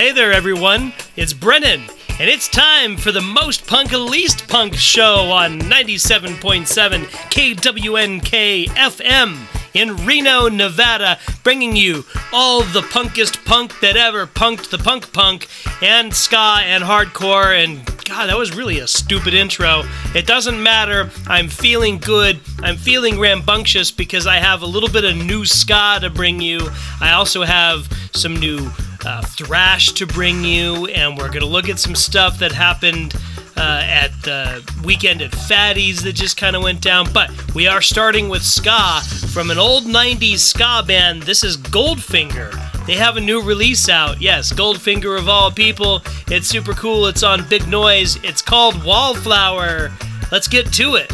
Hey there, everyone. It's Brennan, and it's time for the most punk, least punk show on 97.7 KWNK FM in Reno, Nevada, bringing you all the punkest punk that ever punked the punk punk and ska and hardcore. And God, that was really a stupid intro. It doesn't matter. I'm feeling good. I'm feeling rambunctious because I have a little bit of new ska to bring you. I also have some new uh, thrash to bring you, and we're going to look at some stuff that happened uh, at the weekend at Fatty's that just kind of went down. But we are starting with ska from an old 90s ska band. This is Goldfinger. They have a new release out. Yes, Goldfinger of all people. It's super cool. It's on Big Noise. It's called Wallflower. Let's get to it.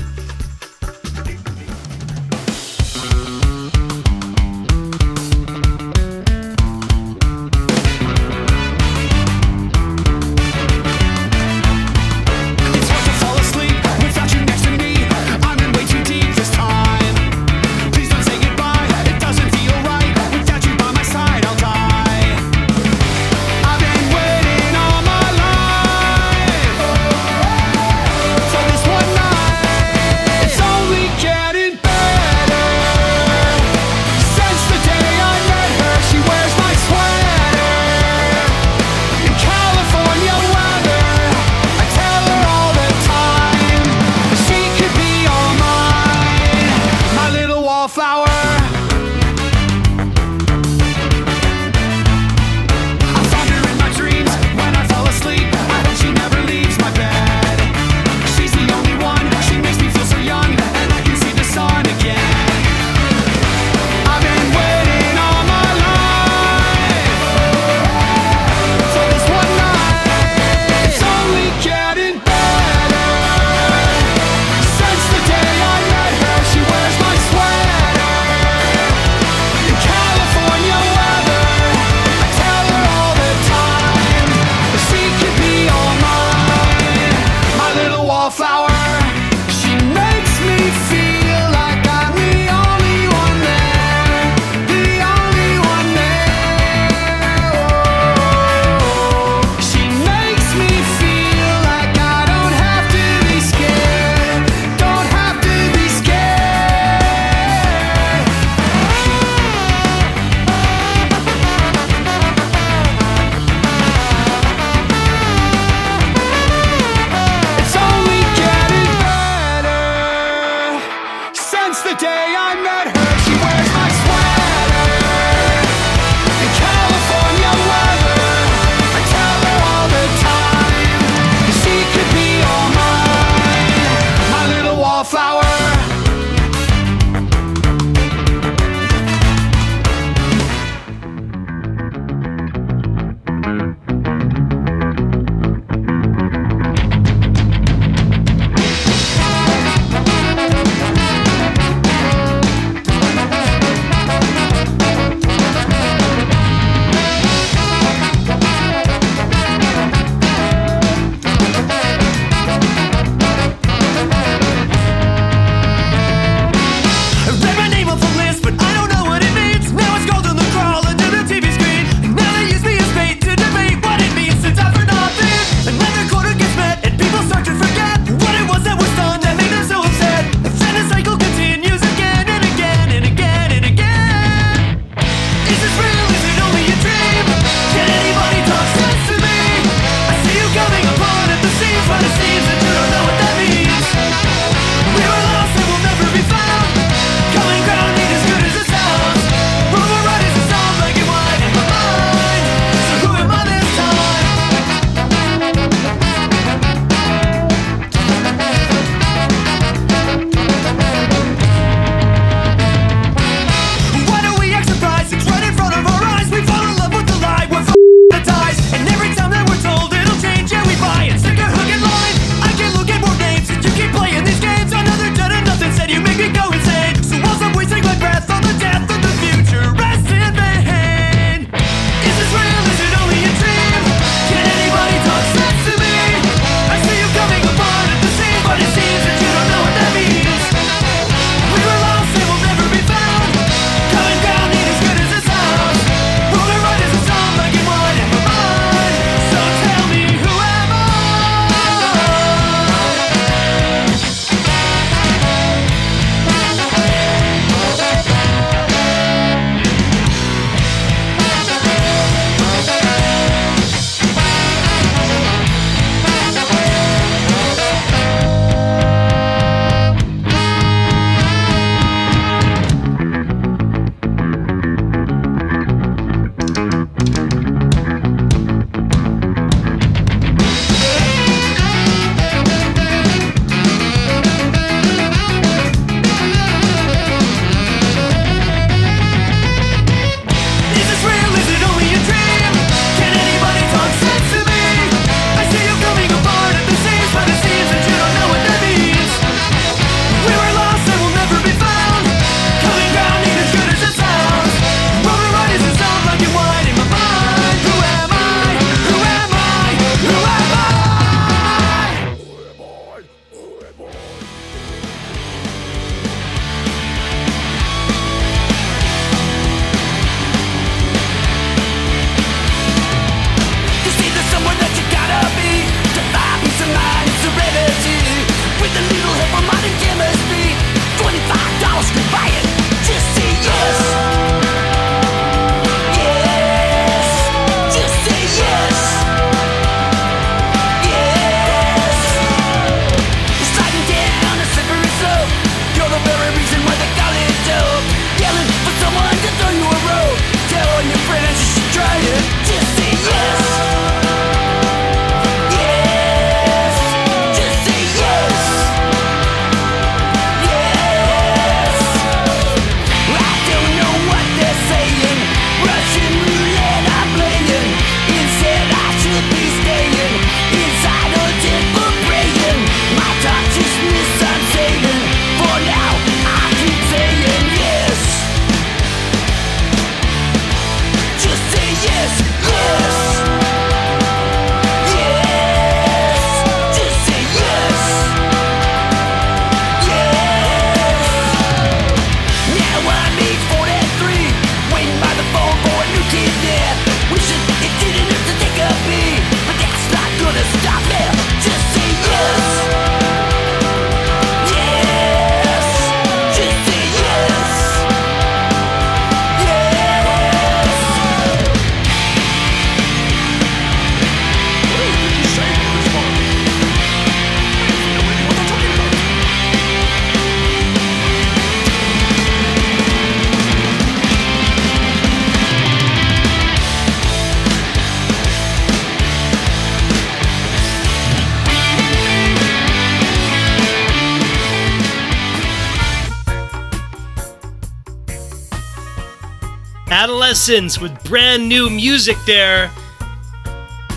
With brand new music there.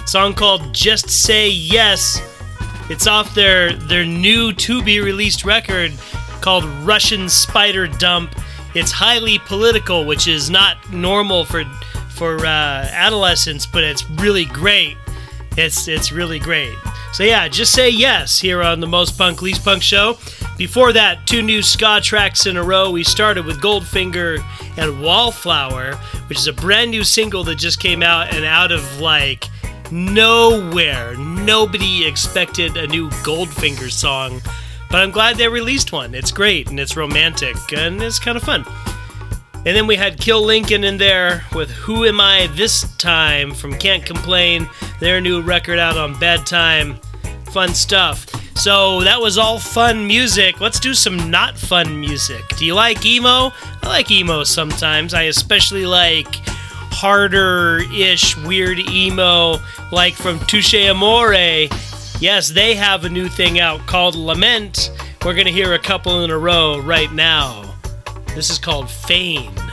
song called Just Say Yes. It's off their their new to be released record called Russian Spider Dump. It's highly political, which is not normal for for uh, adolescents, but it's really great. It's it's really great. So yeah, just say yes here on the Most Punk Least Punk show. Before that, two new ska tracks in a row. We started with Goldfinger and Wallflower, which is a brand new single that just came out and out of like nowhere. Nobody expected a new Goldfinger song, but I'm glad they released one. It's great and it's romantic and it's kind of fun. And then we had Kill Lincoln in there with Who Am I This Time from Can't Complain, their new record out on Bad Time. Fun stuff. So that was all fun music. Let's do some not fun music. Do you like emo? I like emo sometimes. I especially like harder ish, weird emo, like from Touche Amore. Yes, they have a new thing out called Lament. We're going to hear a couple in a row right now. This is called Feign.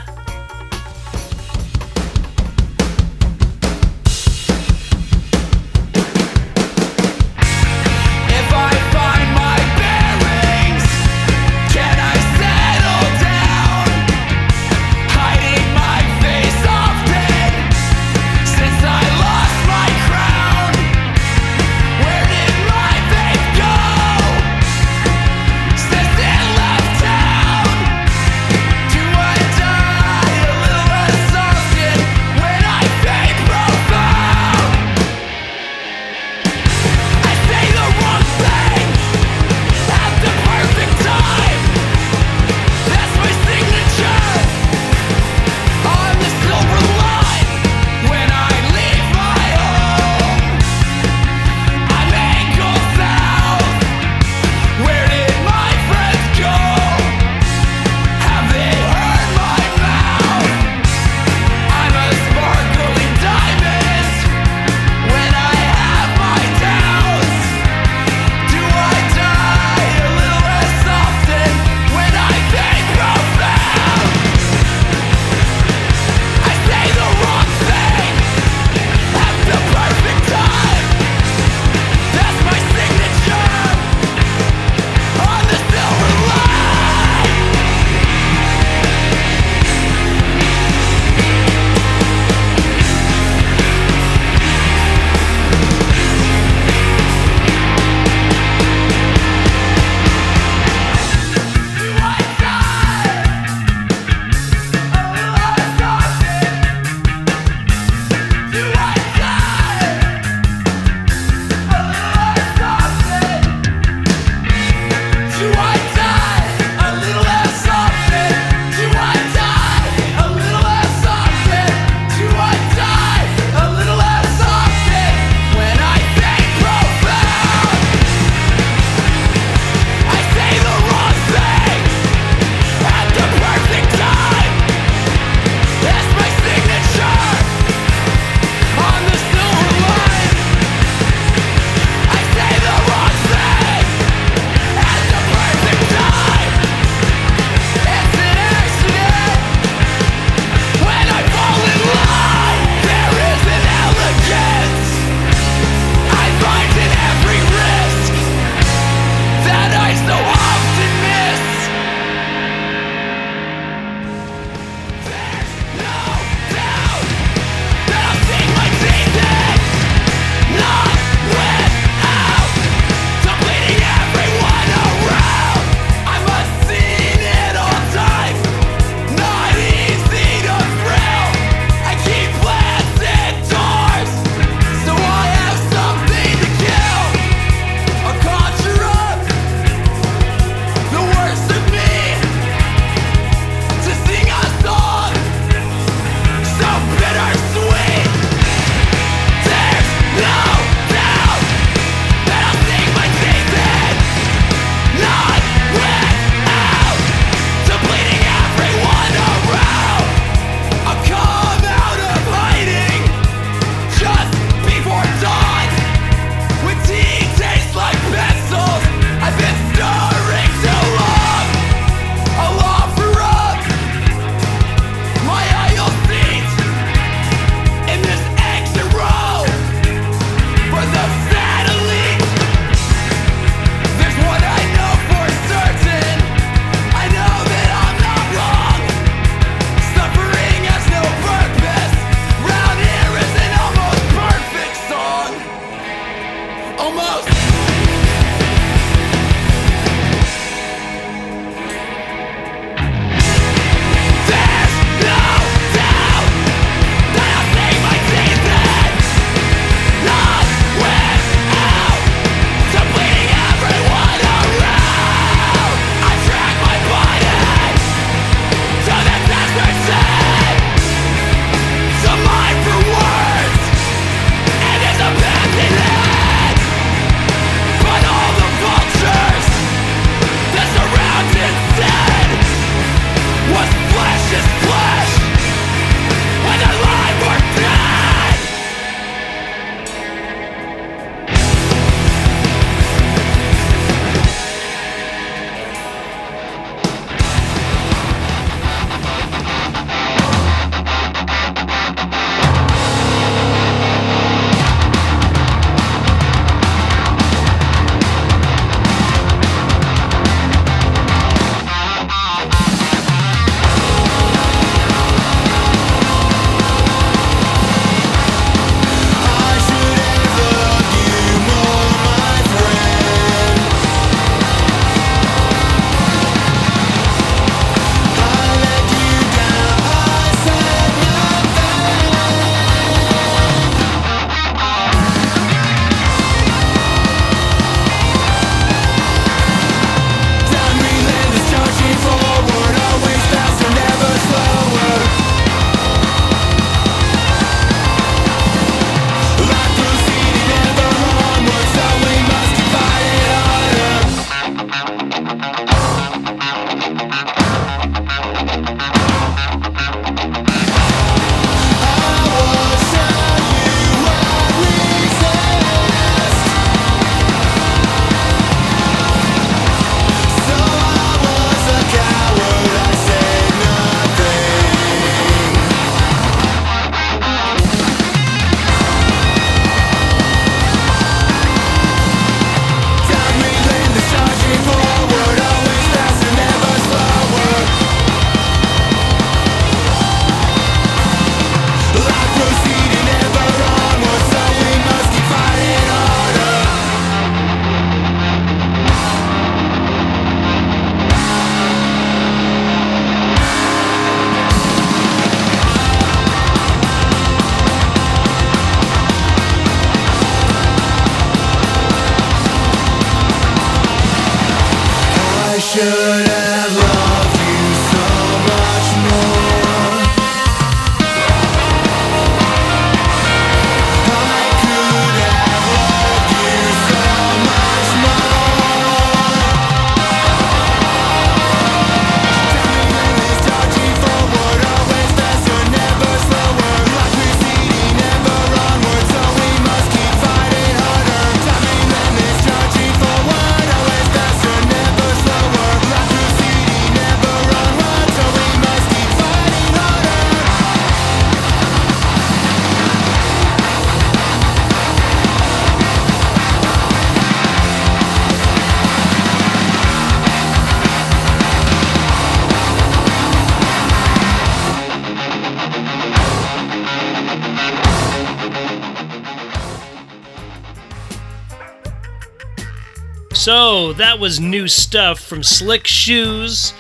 That was new stuff from Slick Shoes.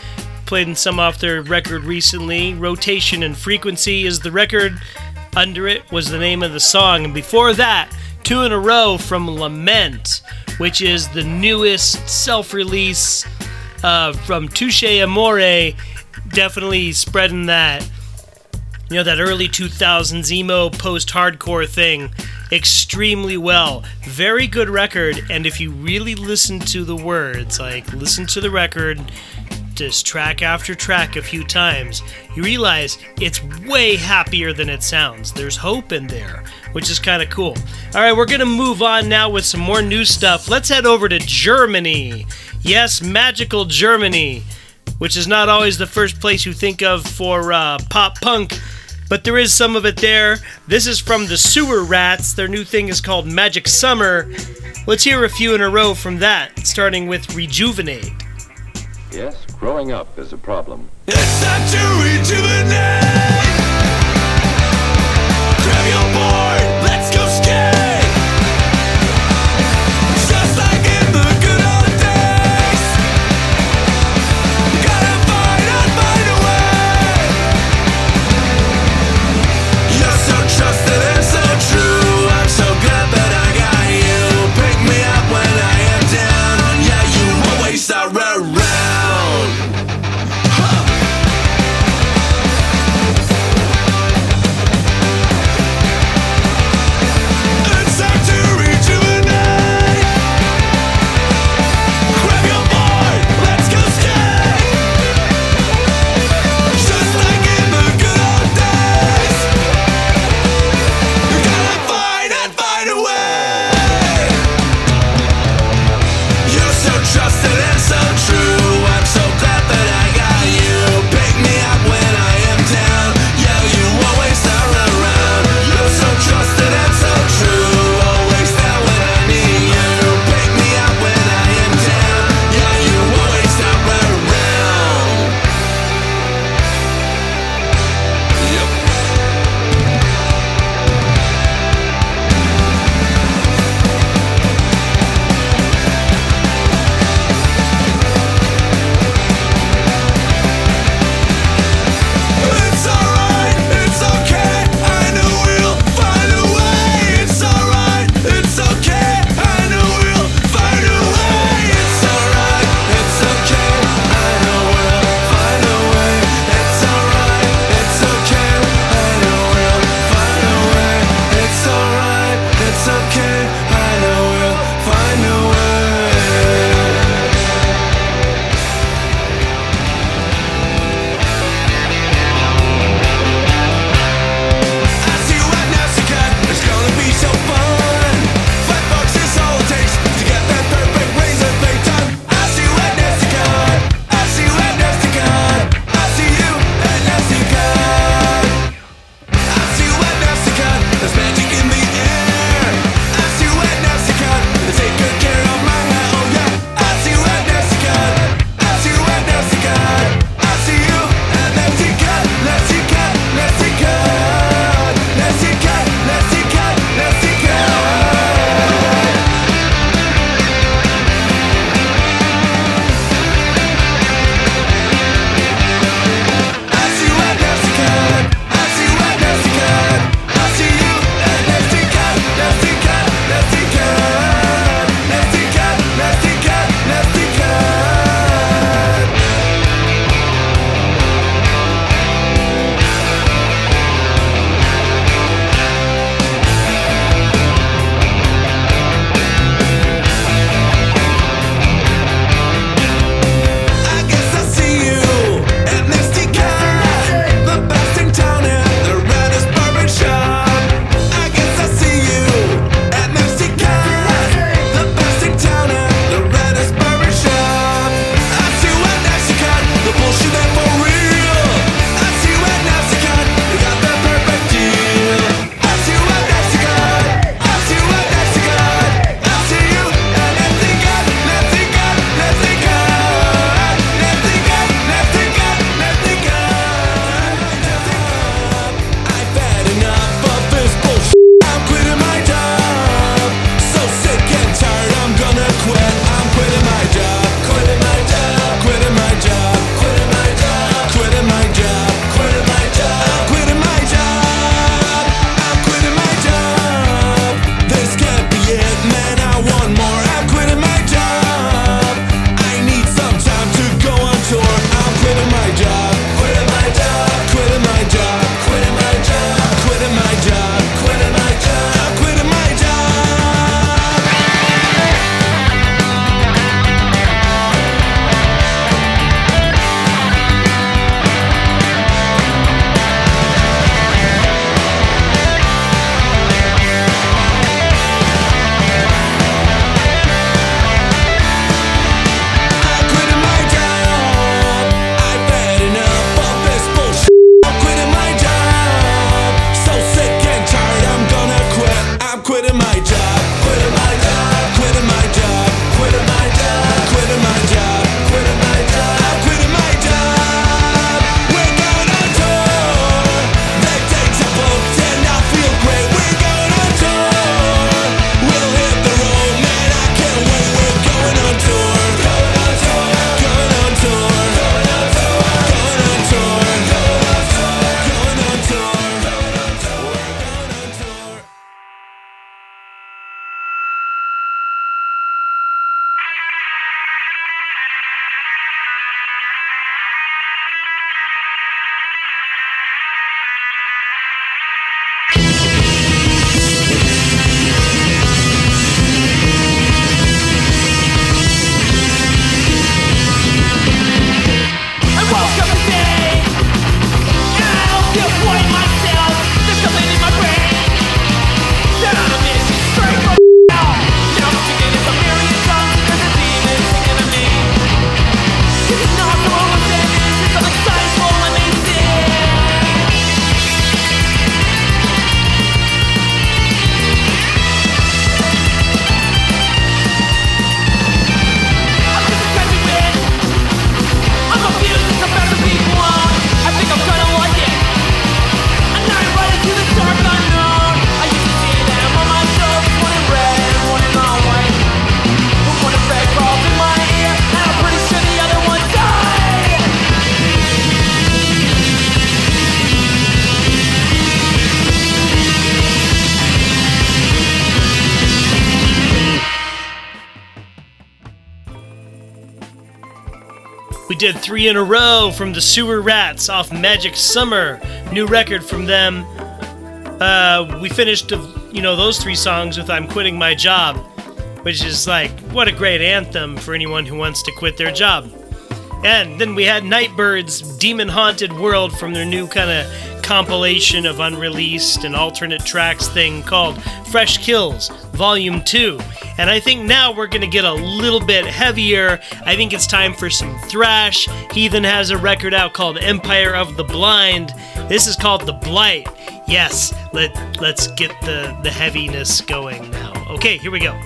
Played some off their record recently. Rotation and Frequency is the record. Under It was the name of the song. And before that, two in a row from Lament, which is the newest self release uh, from Touche Amore. Definitely spreading that, you know, that early 2000s emo post hardcore thing extremely well. Very good record, and if you really listen to the words, like listen to the record, just track after track a few times, you realize it's way happier than it sounds. There's hope in there, which is kind of cool. All right, we're going to move on now with some more new stuff. Let's head over to Germany. Yes, magical Germany, which is not always the first place you think of for uh, pop punk but there is some of it there. This is from the Sewer Rats. Their new thing is called Magic Summer. Let's hear a few in a row from that, starting with Rejuvenate. Yes, growing up is a problem. It's time to rejuvenate. Grab your board, did three in a row from the Sewer Rats off Magic Summer, new record from them. Uh, we finished, you know, those three songs with I'm Quitting My Job, which is like, what a great anthem for anyone who wants to quit their job. And then we had Nightbirds' Demon Haunted World from their new kind of compilation of unreleased and alternate tracks thing called Fresh Kills Volume 2. And I think now we're going to get a little bit heavier. I think it's time for some thrash. Heathen has a record out called Empire of the Blind. This is called The Blight. Yes, let, let's get the, the heaviness going now. Okay, here we go.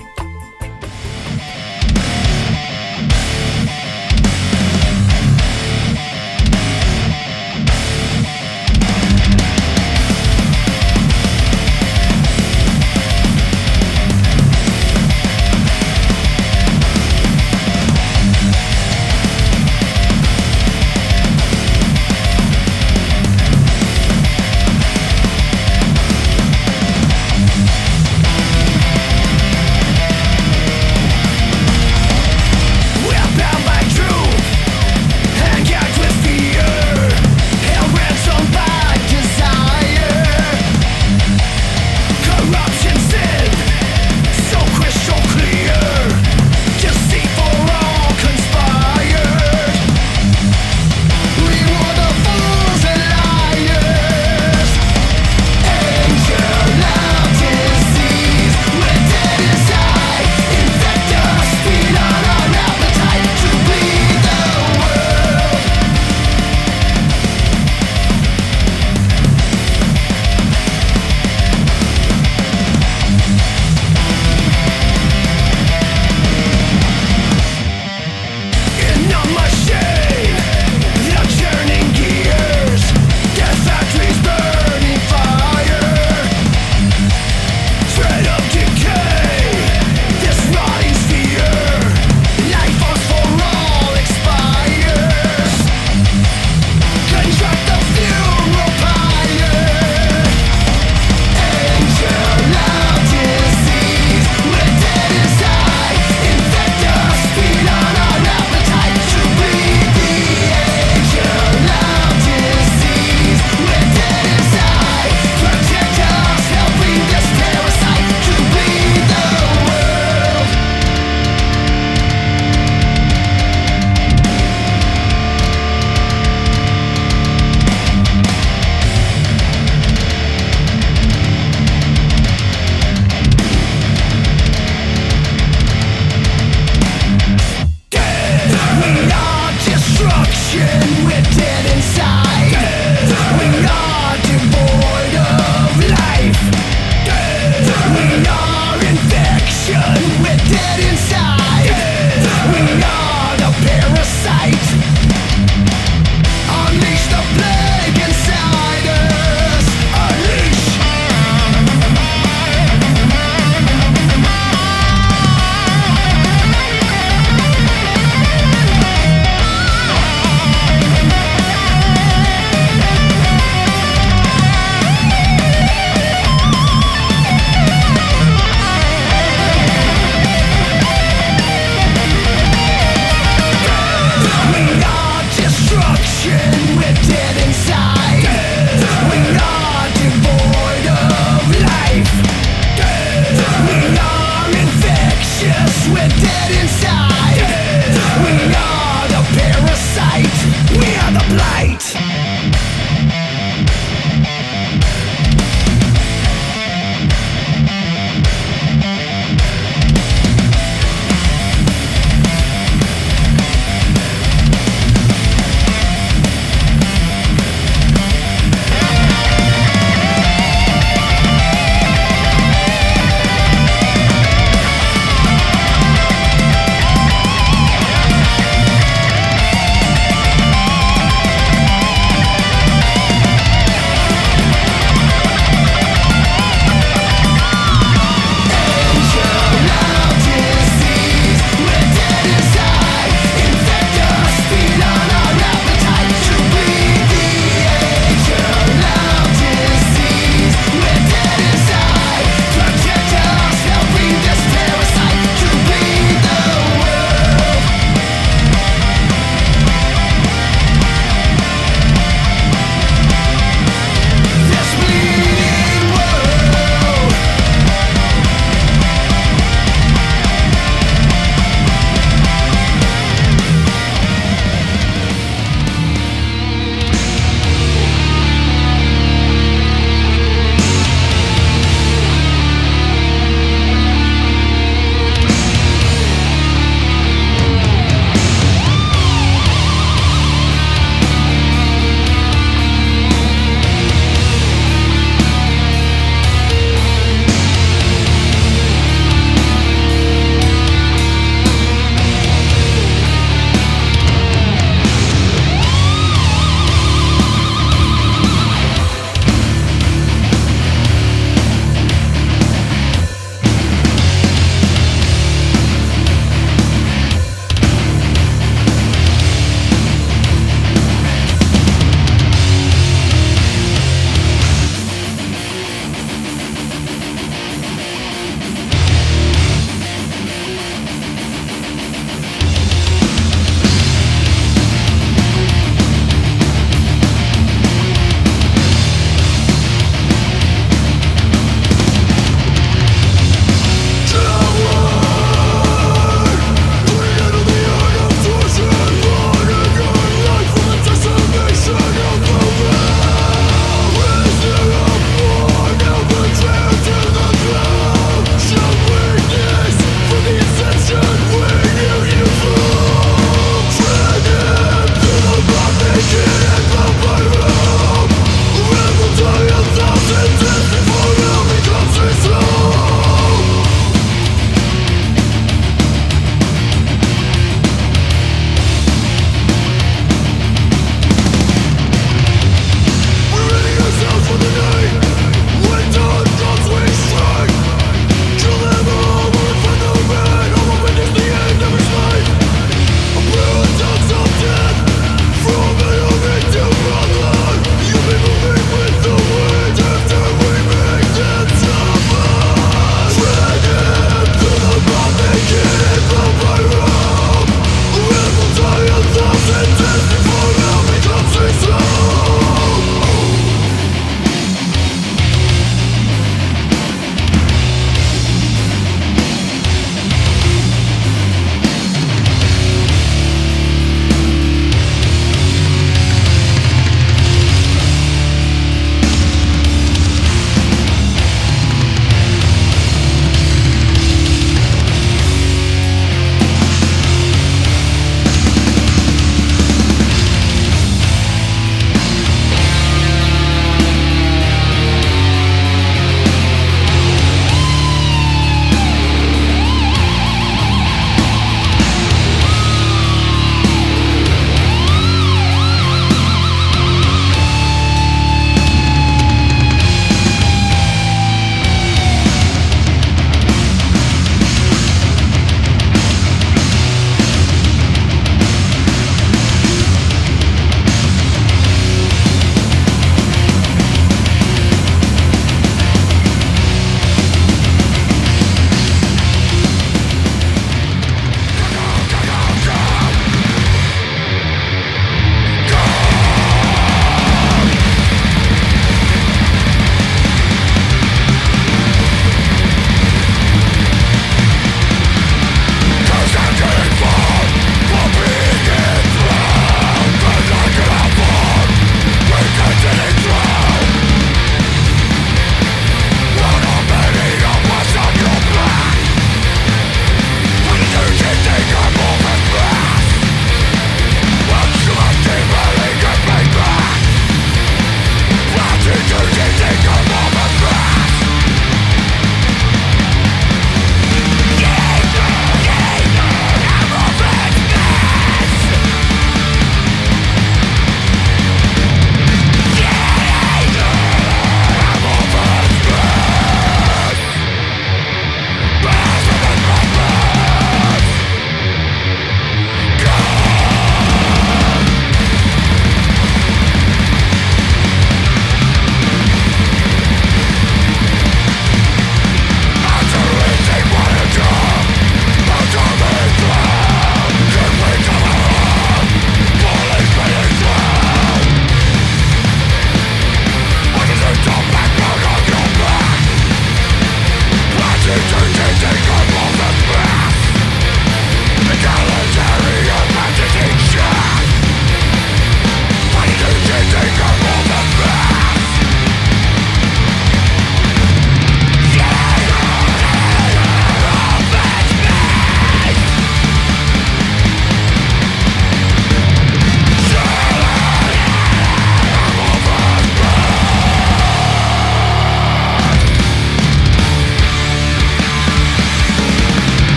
dead inside.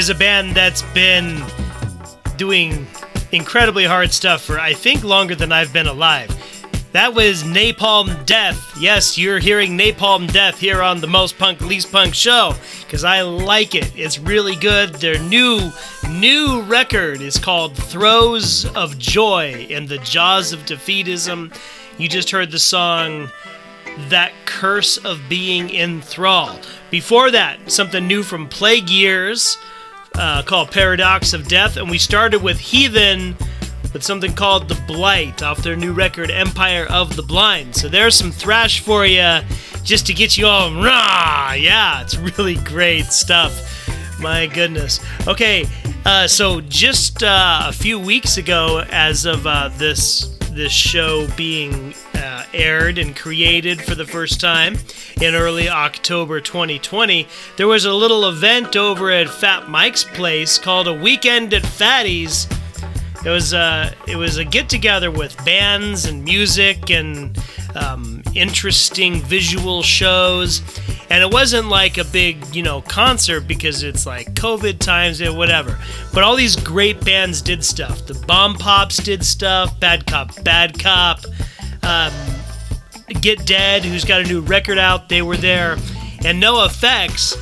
Is a band that's been doing incredibly hard stuff for I think longer than I've been alive. That was Napalm Death. Yes, you're hearing Napalm Death here on the Most Punk Least Punk show because I like it. It's really good. Their new new record is called Throes of Joy and the Jaws of Defeatism. You just heard the song That Curse of Being in Thrall. Before that, something new from Plague Years uh, called Paradox of Death, and we started with Heathen with something called The Blight off their new record Empire of the Blind. So there's some thrash for you just to get you all rah. Yeah, it's really great stuff. My goodness. Okay, uh, so just uh, a few weeks ago, as of uh, this this show being uh, aired and created for the first time in early October 2020, there was a little event over at Fat Mike's place called a Weekend at Fatty's it was a it was a get together with bands and music and um, interesting visual shows, and it wasn't like a big you know concert because it's like COVID times and whatever. But all these great bands did stuff. The Bomb Pops did stuff. Bad Cop, Bad Cop. Um, Get Dead, who's got a new record out, they were there, and NOFX,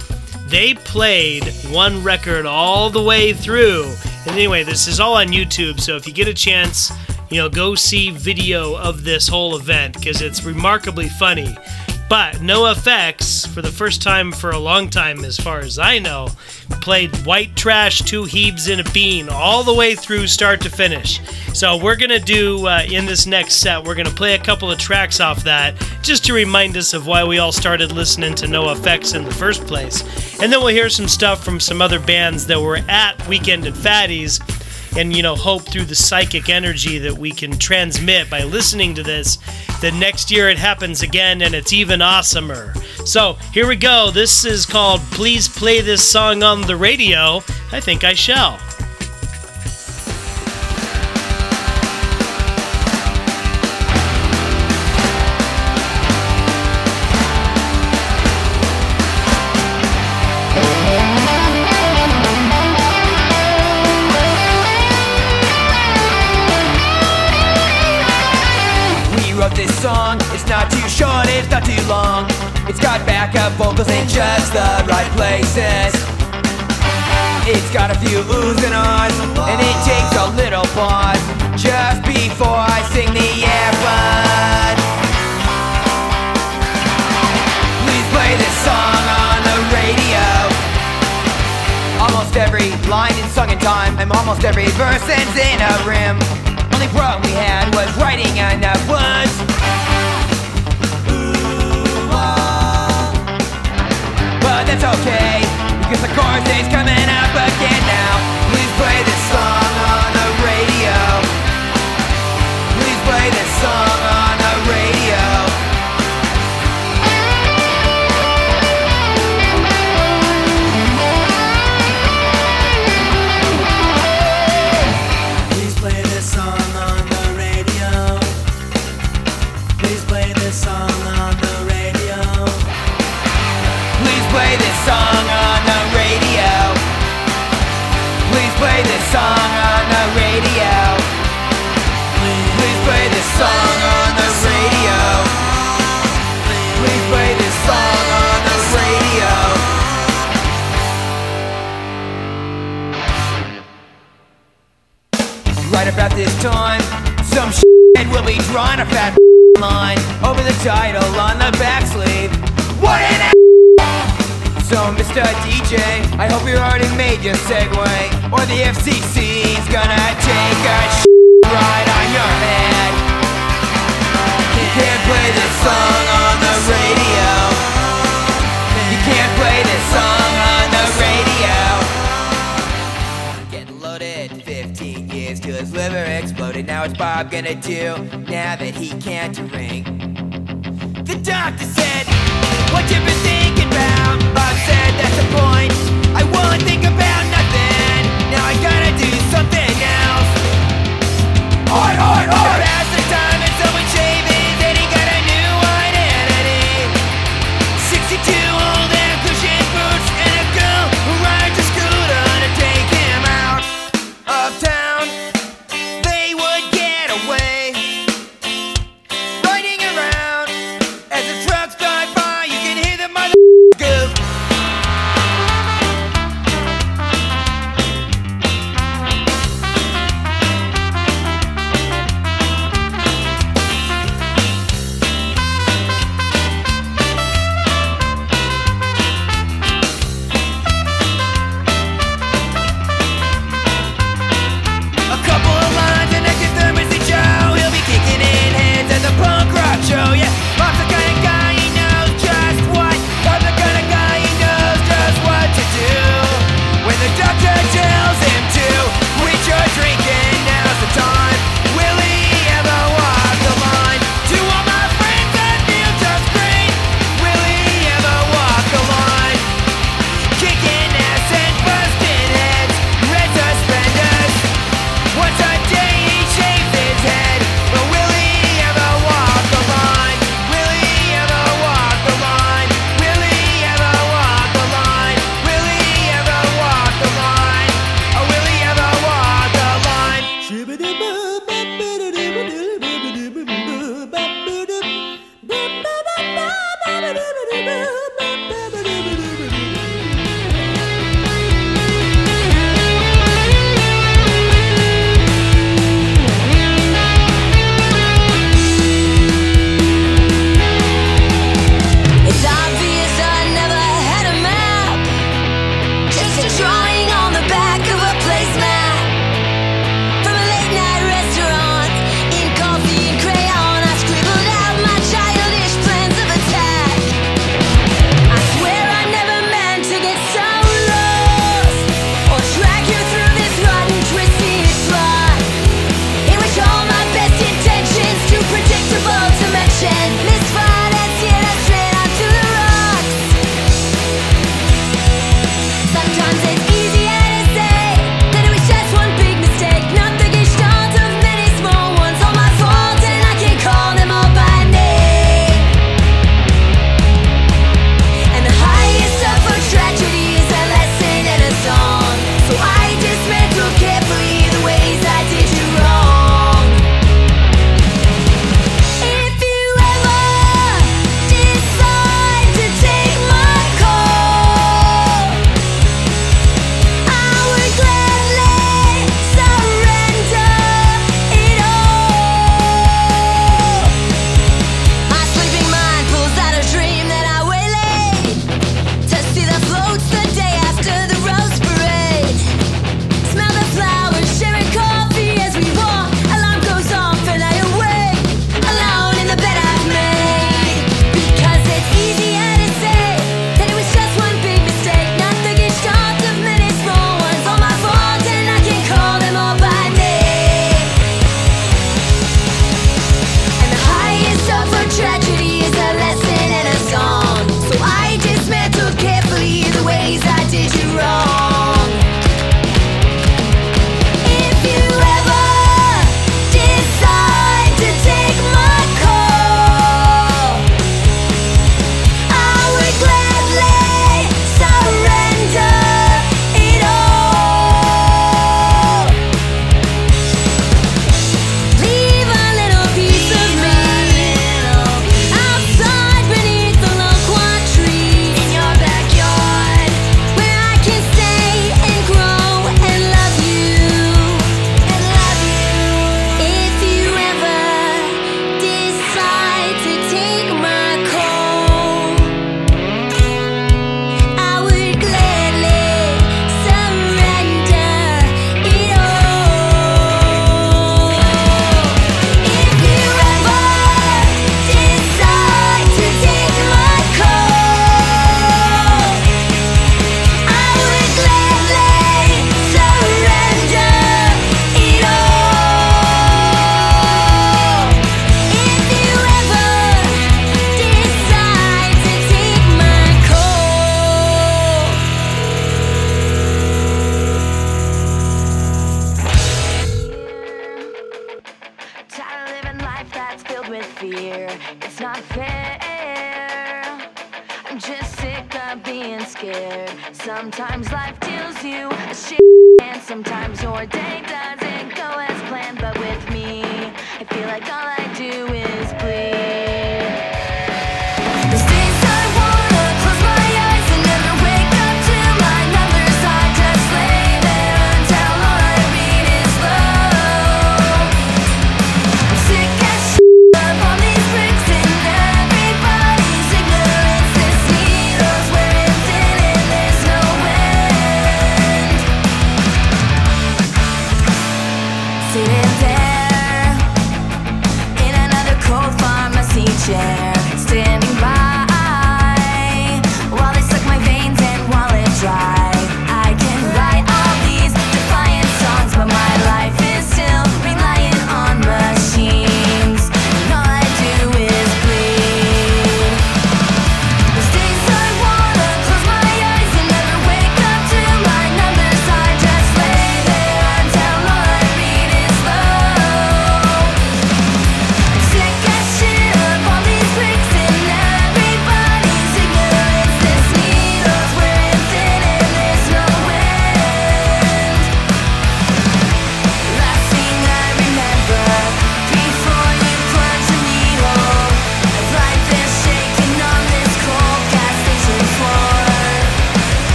they played one record all the way through. And anyway, this is all on YouTube, so if you get a chance, you know, go see video of this whole event because it's remarkably funny. But NOFX, for the first time for a long time, as far as I know, played White Trash, Two Heebs, in a Bean all the way through start to finish. So we're going to do, uh, in this next set, we're going to play a couple of tracks off that just to remind us of why we all started listening to NOFX in the first place. And then we'll hear some stuff from some other bands that were at Weekend at Fatty's and you know hope through the psychic energy that we can transmit by listening to this that next year it happens again and it's even awesomer. So here we go. This is called please play this song on the radio. I think i shall vocals in just the right places. It's got a few oohs and ahs, and it takes a little pause just before I sing the airplane. Please play this song on the radio. Almost every line is sung in time, and almost every verse ends in a rim. Only problem we had was writing enough words. The chorus is coming up again now time, some shit will be drawing a fat line over the title on the back sleeve. What an a- So, Mr. DJ, I hope you already made your segue, or the FCC's gonna take a right on your head. You can't play this song liver exploded. Now what's Bob gonna do now that he can't drink? The doctor said, What you been thinking about? Bob said, That's the point. I won't think about nothing. Now I gotta do something else. Oi, oi, oi!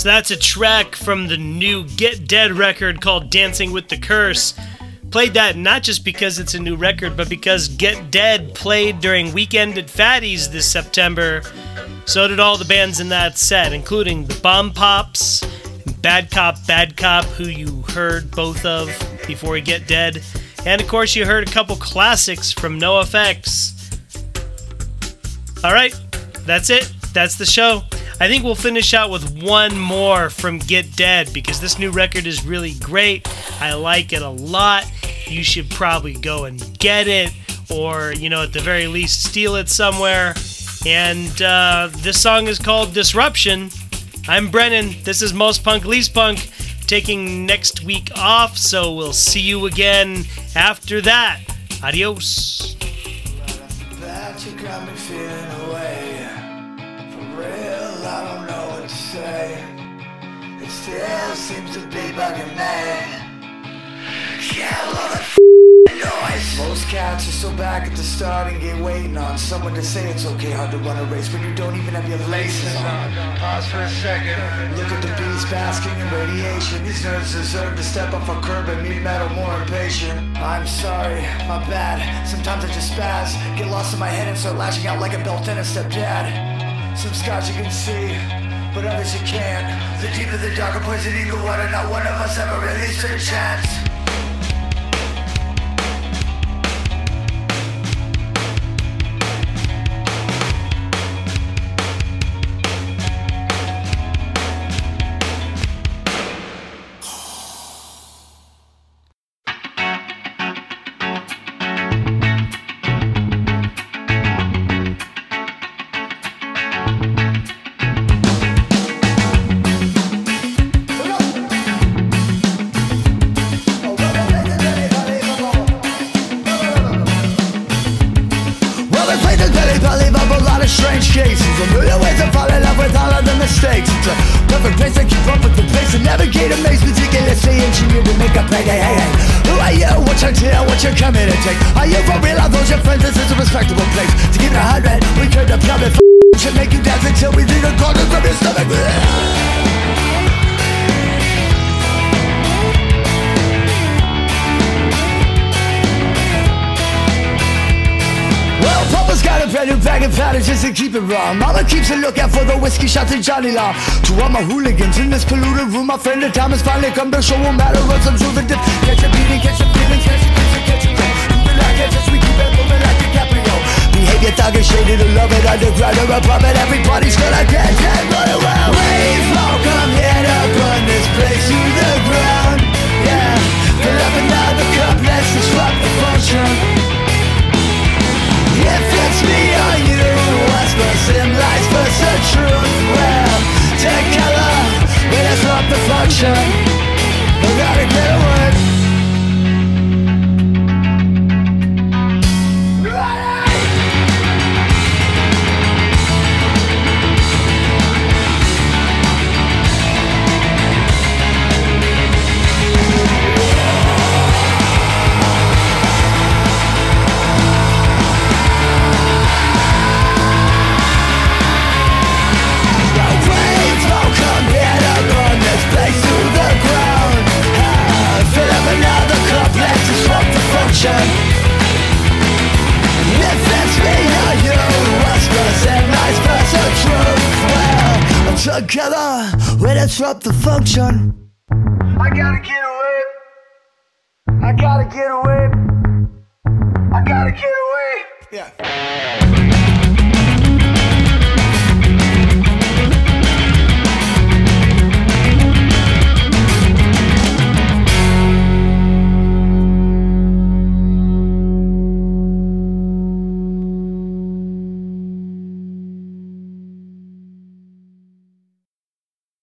So that's a track from the new Get Dead record called Dancing with the Curse. Played that not just because it's a new record, but because Get Dead played during Weekend at Fatty's this September. So did all the bands in that set, including the Bomb Pops, Bad Cop, Bad Cop, who you heard both of before we get dead. And of course, you heard a couple classics from NOFX. All right, that's it. That's the show. I think we'll finish out with one more from Get Dead because this new record is really great. I like it a lot. You should probably go and get it, or, you know, at the very least, steal it somewhere. And uh, this song is called Disruption. I'm Brennan. This is Most Punk Least Punk taking next week off, so we'll see you again after that. Adios. Seems to be bugging me. Yeah, noise. Most cats are still back at the starting gate waiting on someone to say it's okay hard to run a race when you don't even have your laces on. Pause for a second. Look at the bees basking in radiation. These nerds deserve to step off a curb and meet metal more impatient. I'm sorry, my bad. Sometimes I just spaz, get lost in my head and start lashing out like a Beltena stepdad. Some scotch you can see, but others you can't. The deeper the darker poison in the water, not one of us ever stood a chance. And Johnny Law. To all my hooligans in this polluted room, my friend the time has finally come to show run some truth and dip. Catch a beating, catch a feeling, catch a kiss, and catch a the like it, just we keep it moving like DiCaprio. Behavior thuggish, shady to love it, underground or above it. Everybody's gonna get dead, run around. Wave, come here to burn this place to the ground. Yeah, fill up another cup, let's disrupt the function. If it's me or you, what's the sim lies versus the truth? Well, together, we disrupt the function. Disrupt. If it's me or you, what's gonna set nice versus the truth? Well, together we disrupt the function. I gotta get away. I gotta get away. I gotta get away. Yeah.